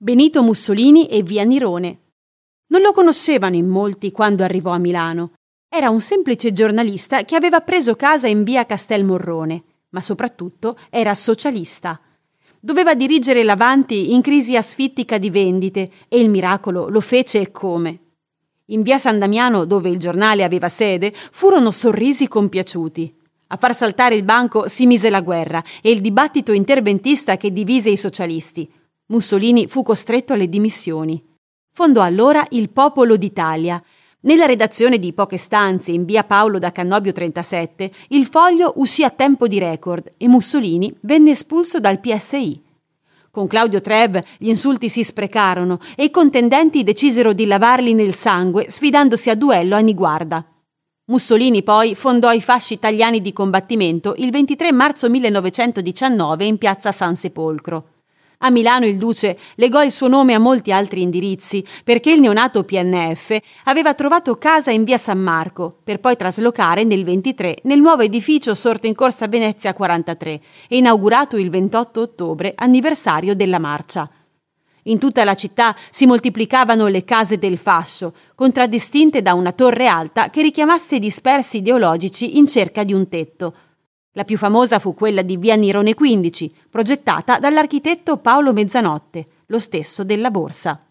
Benito Mussolini e via Nirone. Non lo conoscevano in molti quando arrivò a Milano. Era un semplice giornalista che aveva preso casa in via Castelmorrone, ma soprattutto era socialista. Doveva dirigere l'Avanti in crisi asfittica di vendite e il miracolo lo fece e come. In via San Damiano, dove il giornale aveva sede, furono sorrisi compiaciuti. A far saltare il banco si mise la guerra e il dibattito interventista che divise i socialisti, Mussolini fu costretto alle dimissioni. Fondò allora il Popolo d'Italia. Nella redazione di poche stanze in via Paolo da Cannobio 37, il foglio uscì a tempo di record e Mussolini venne espulso dal PSI. Con Claudio Trev gli insulti si sprecarono e i contendenti decisero di lavarli nel sangue sfidandosi a duello a Niguarda. Mussolini poi fondò i fasci italiani di combattimento il 23 marzo 1919 in piazza San Sepolcro. A Milano il duce legò il suo nome a molti altri indirizzi perché il neonato PNF aveva trovato casa in via San Marco per poi traslocare nel 23 nel nuovo edificio sorto in corsa Venezia 43 e inaugurato il 28 ottobre, anniversario della marcia. In tutta la città si moltiplicavano le case del fascio, contraddistinte da una torre alta che richiamasse i dispersi ideologici in cerca di un tetto – la più famosa fu quella di Via Nirone 15, progettata dall'architetto Paolo Mezzanotte, lo stesso della borsa.